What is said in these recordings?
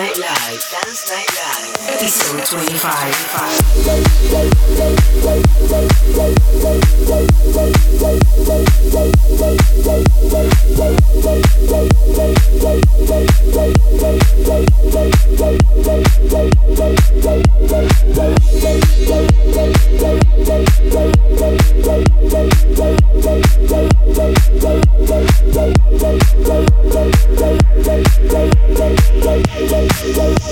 Yeah. Thank you. Episode 25.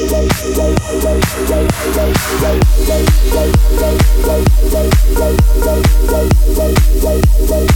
Thank you.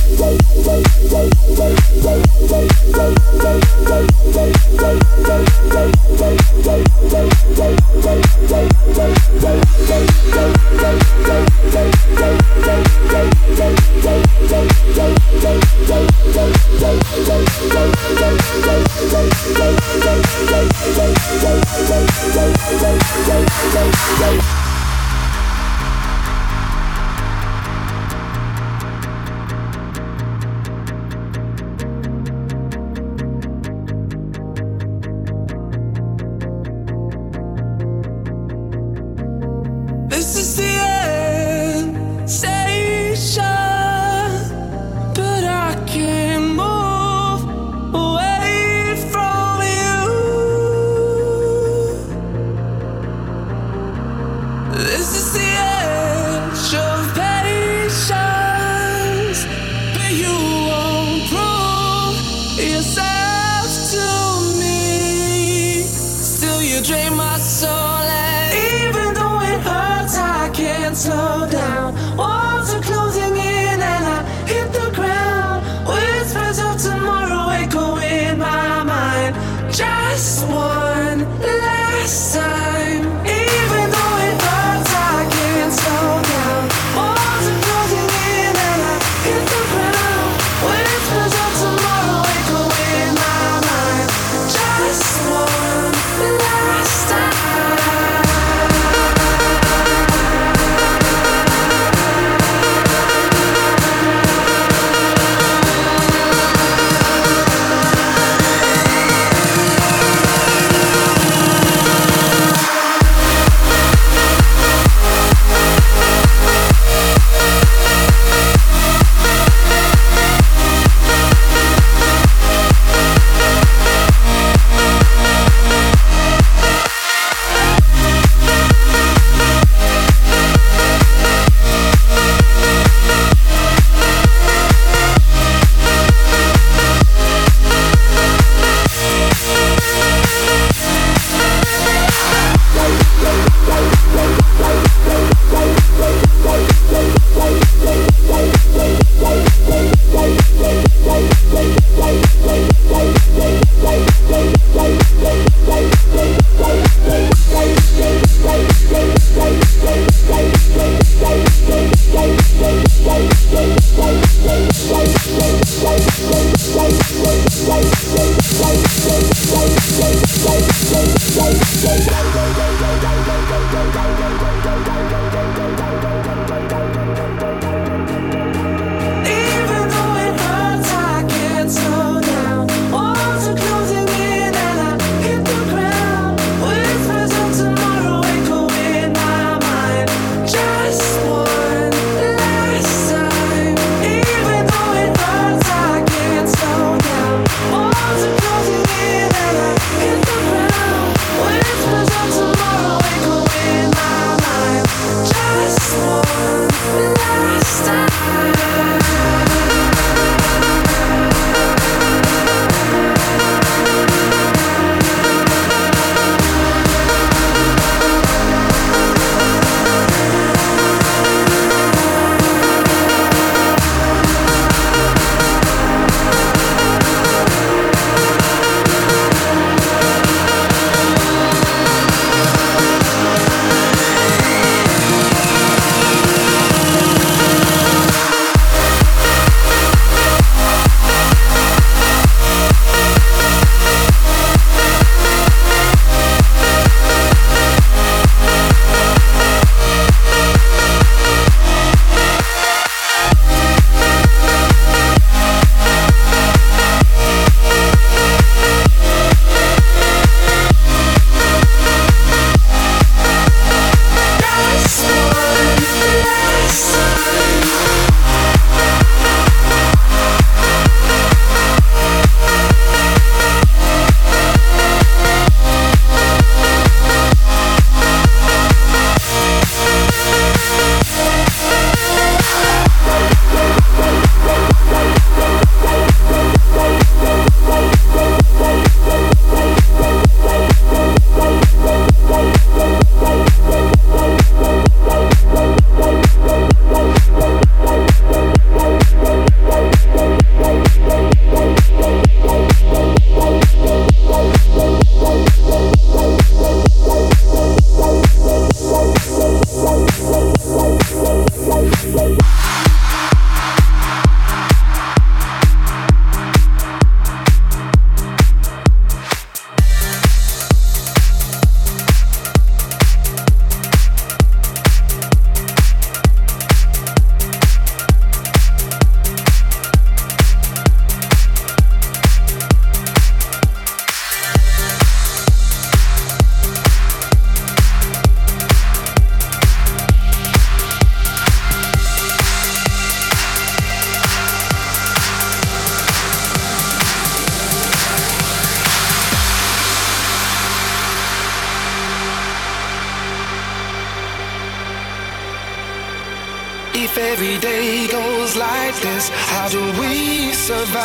25. every day goes like this, how do we survive?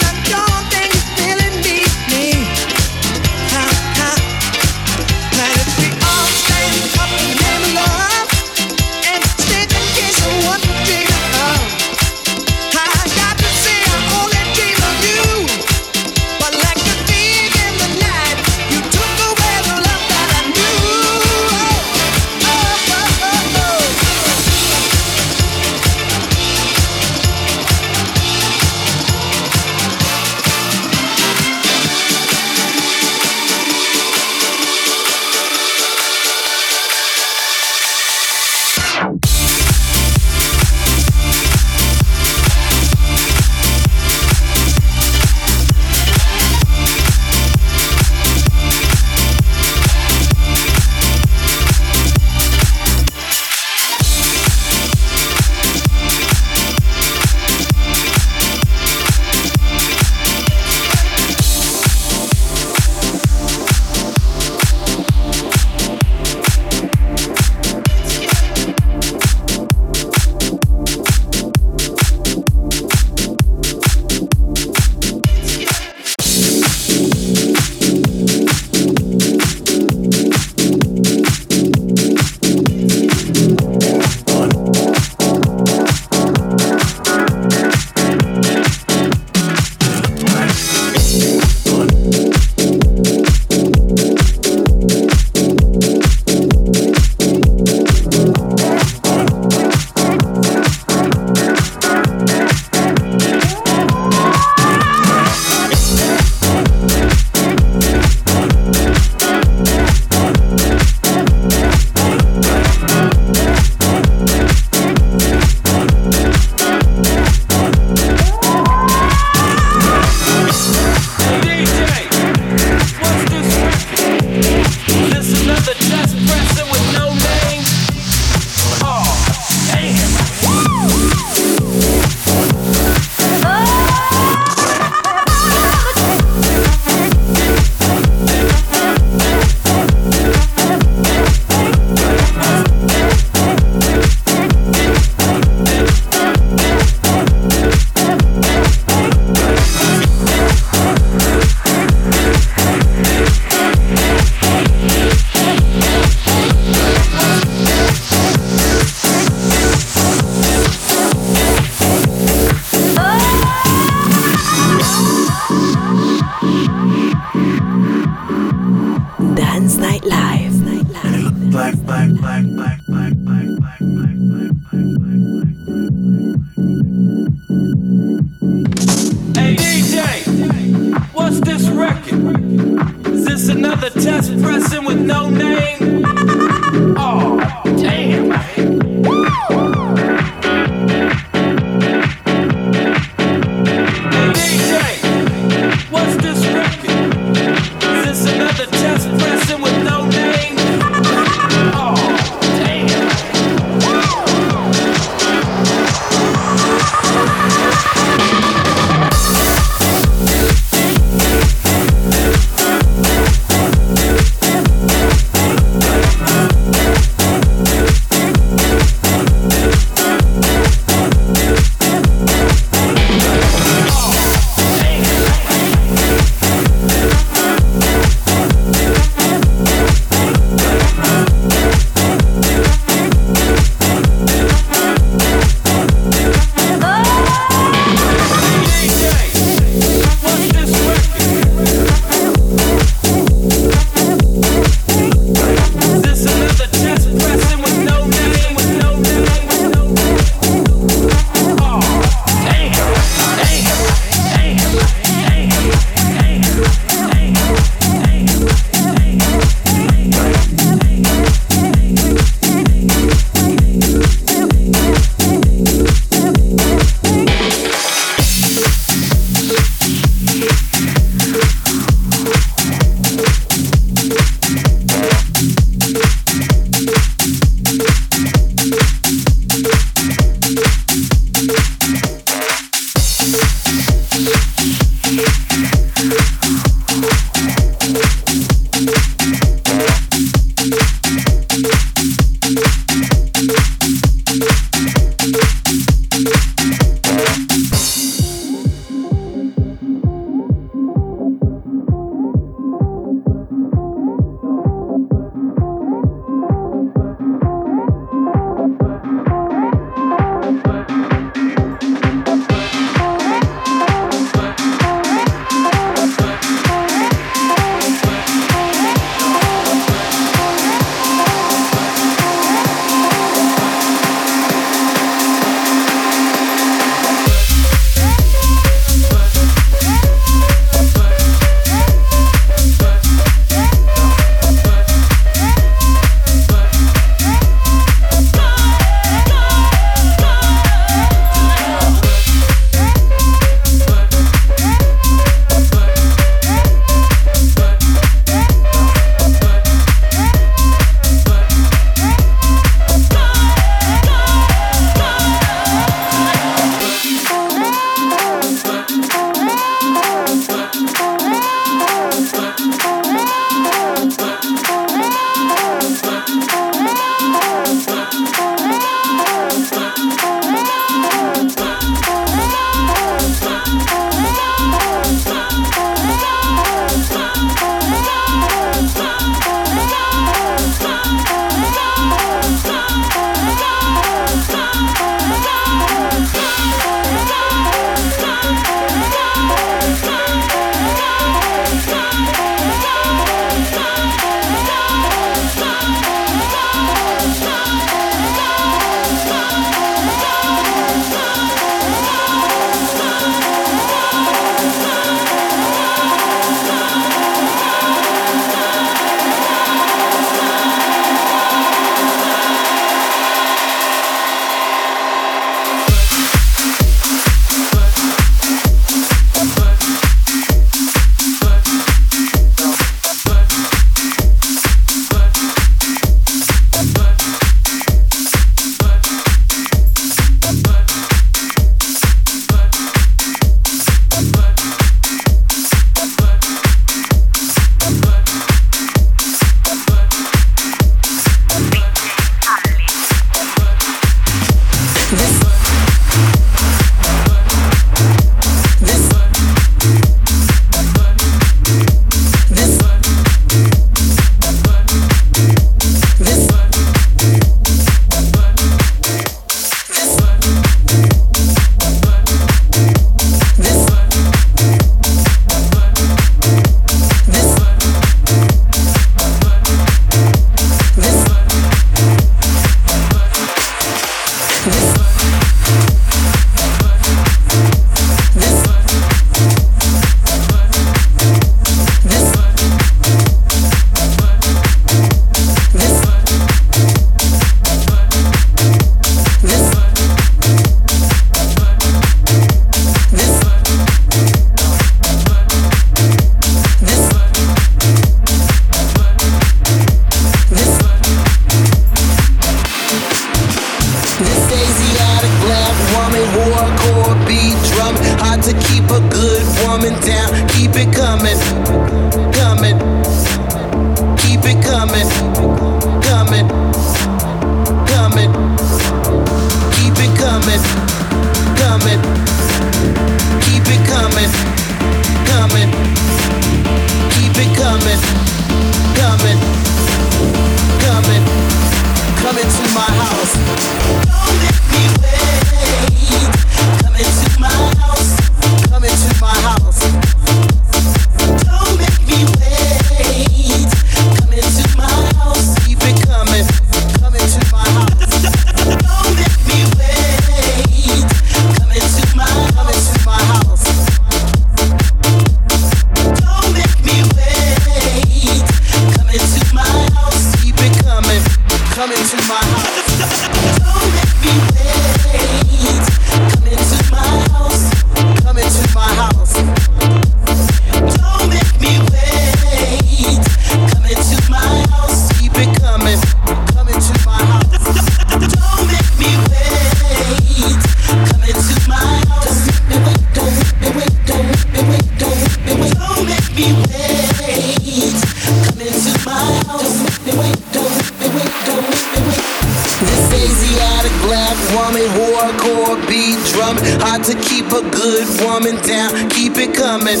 drumming, hardcore beat drum, Hard to keep a good woman down. Keep it coming,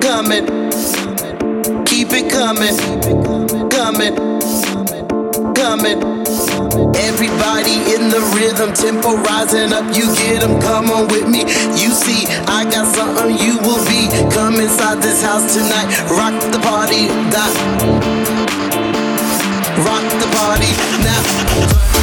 coming. Keep it coming, coming, coming. Everybody in the rhythm, tempo rising up. You get them, come on with me. You see, I got something you will be. Come inside this house tonight, rock the party, die. rock the party now.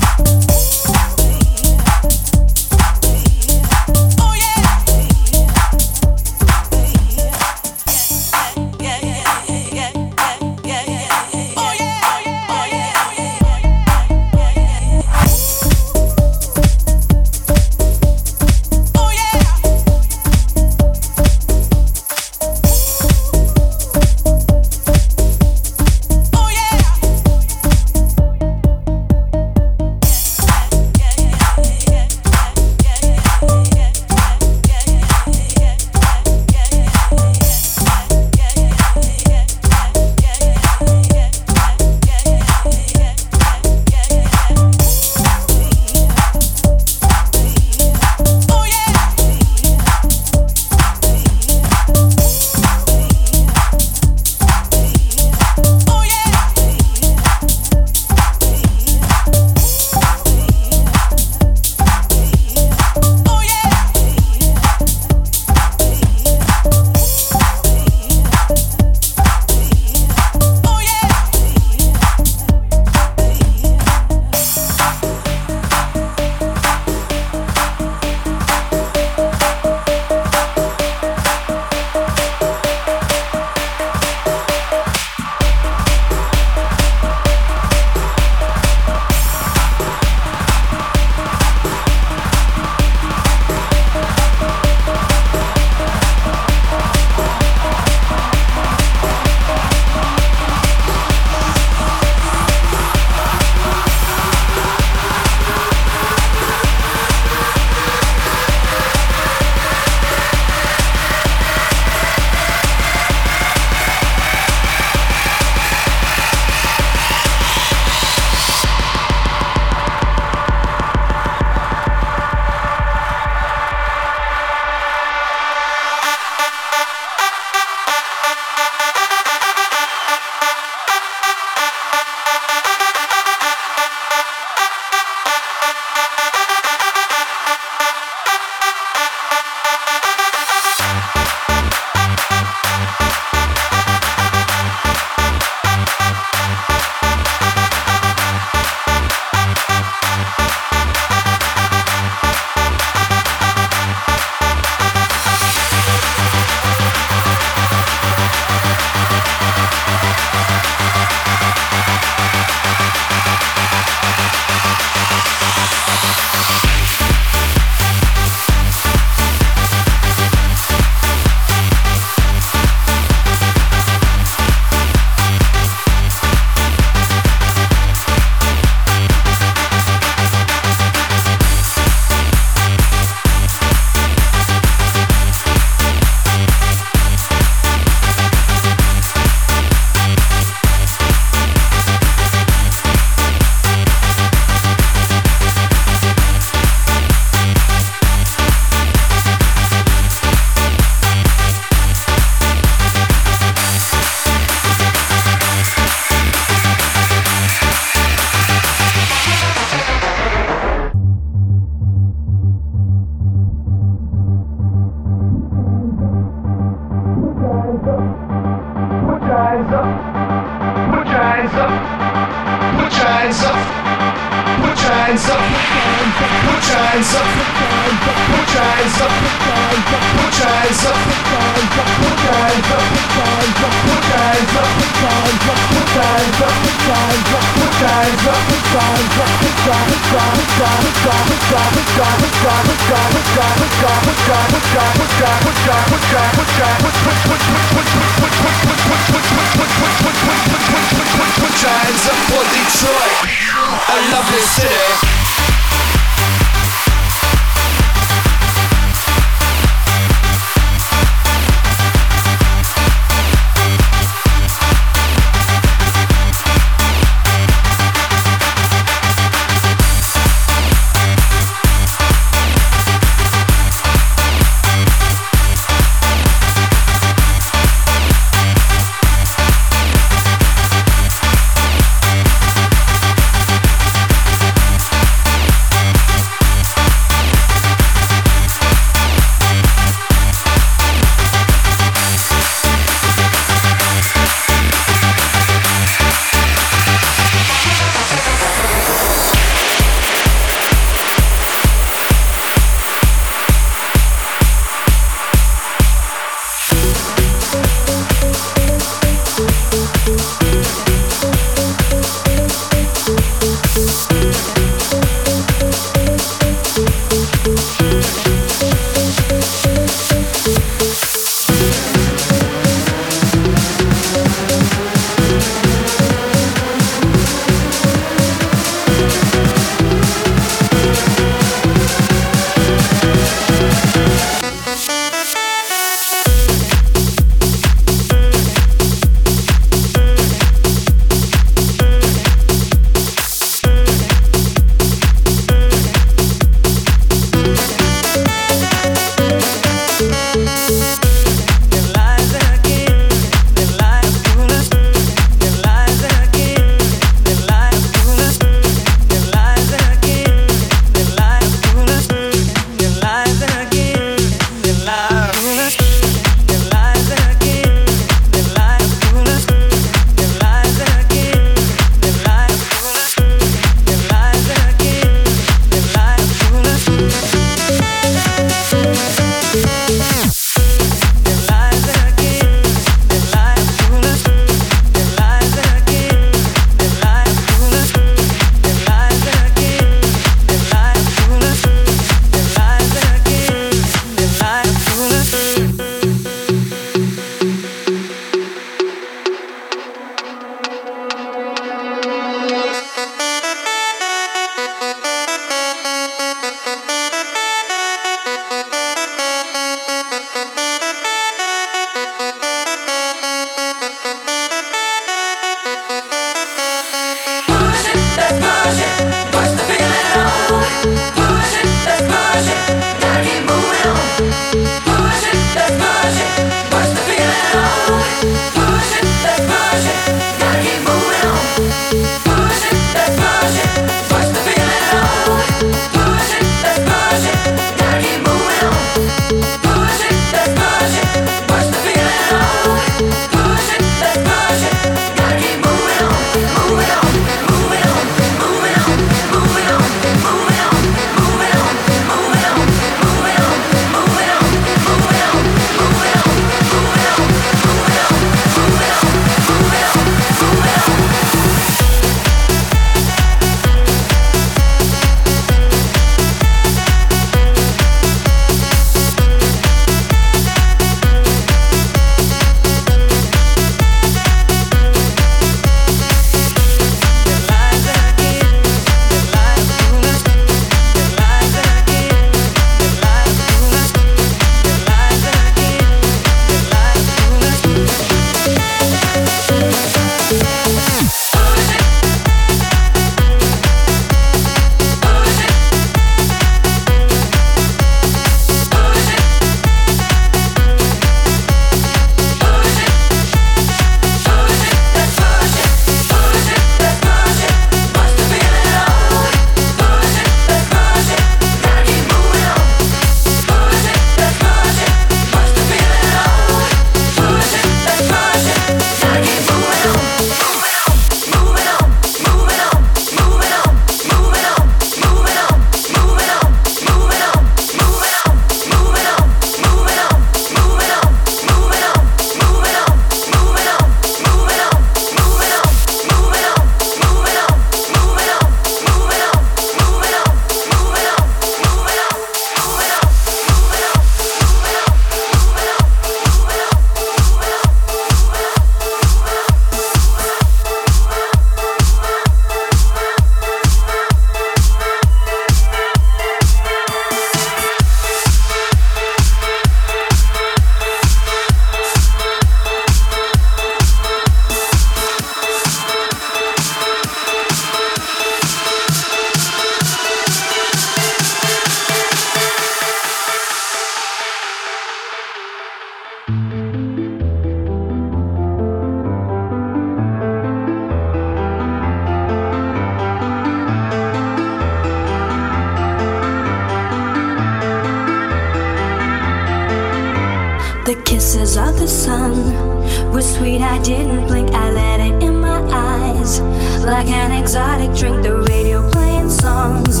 was sweet, I didn't blink, I let it in my eyes. Like an exotic drink, the radio playing songs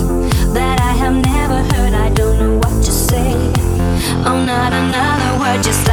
that I have never heard, I don't know what to say. Oh, not another word, just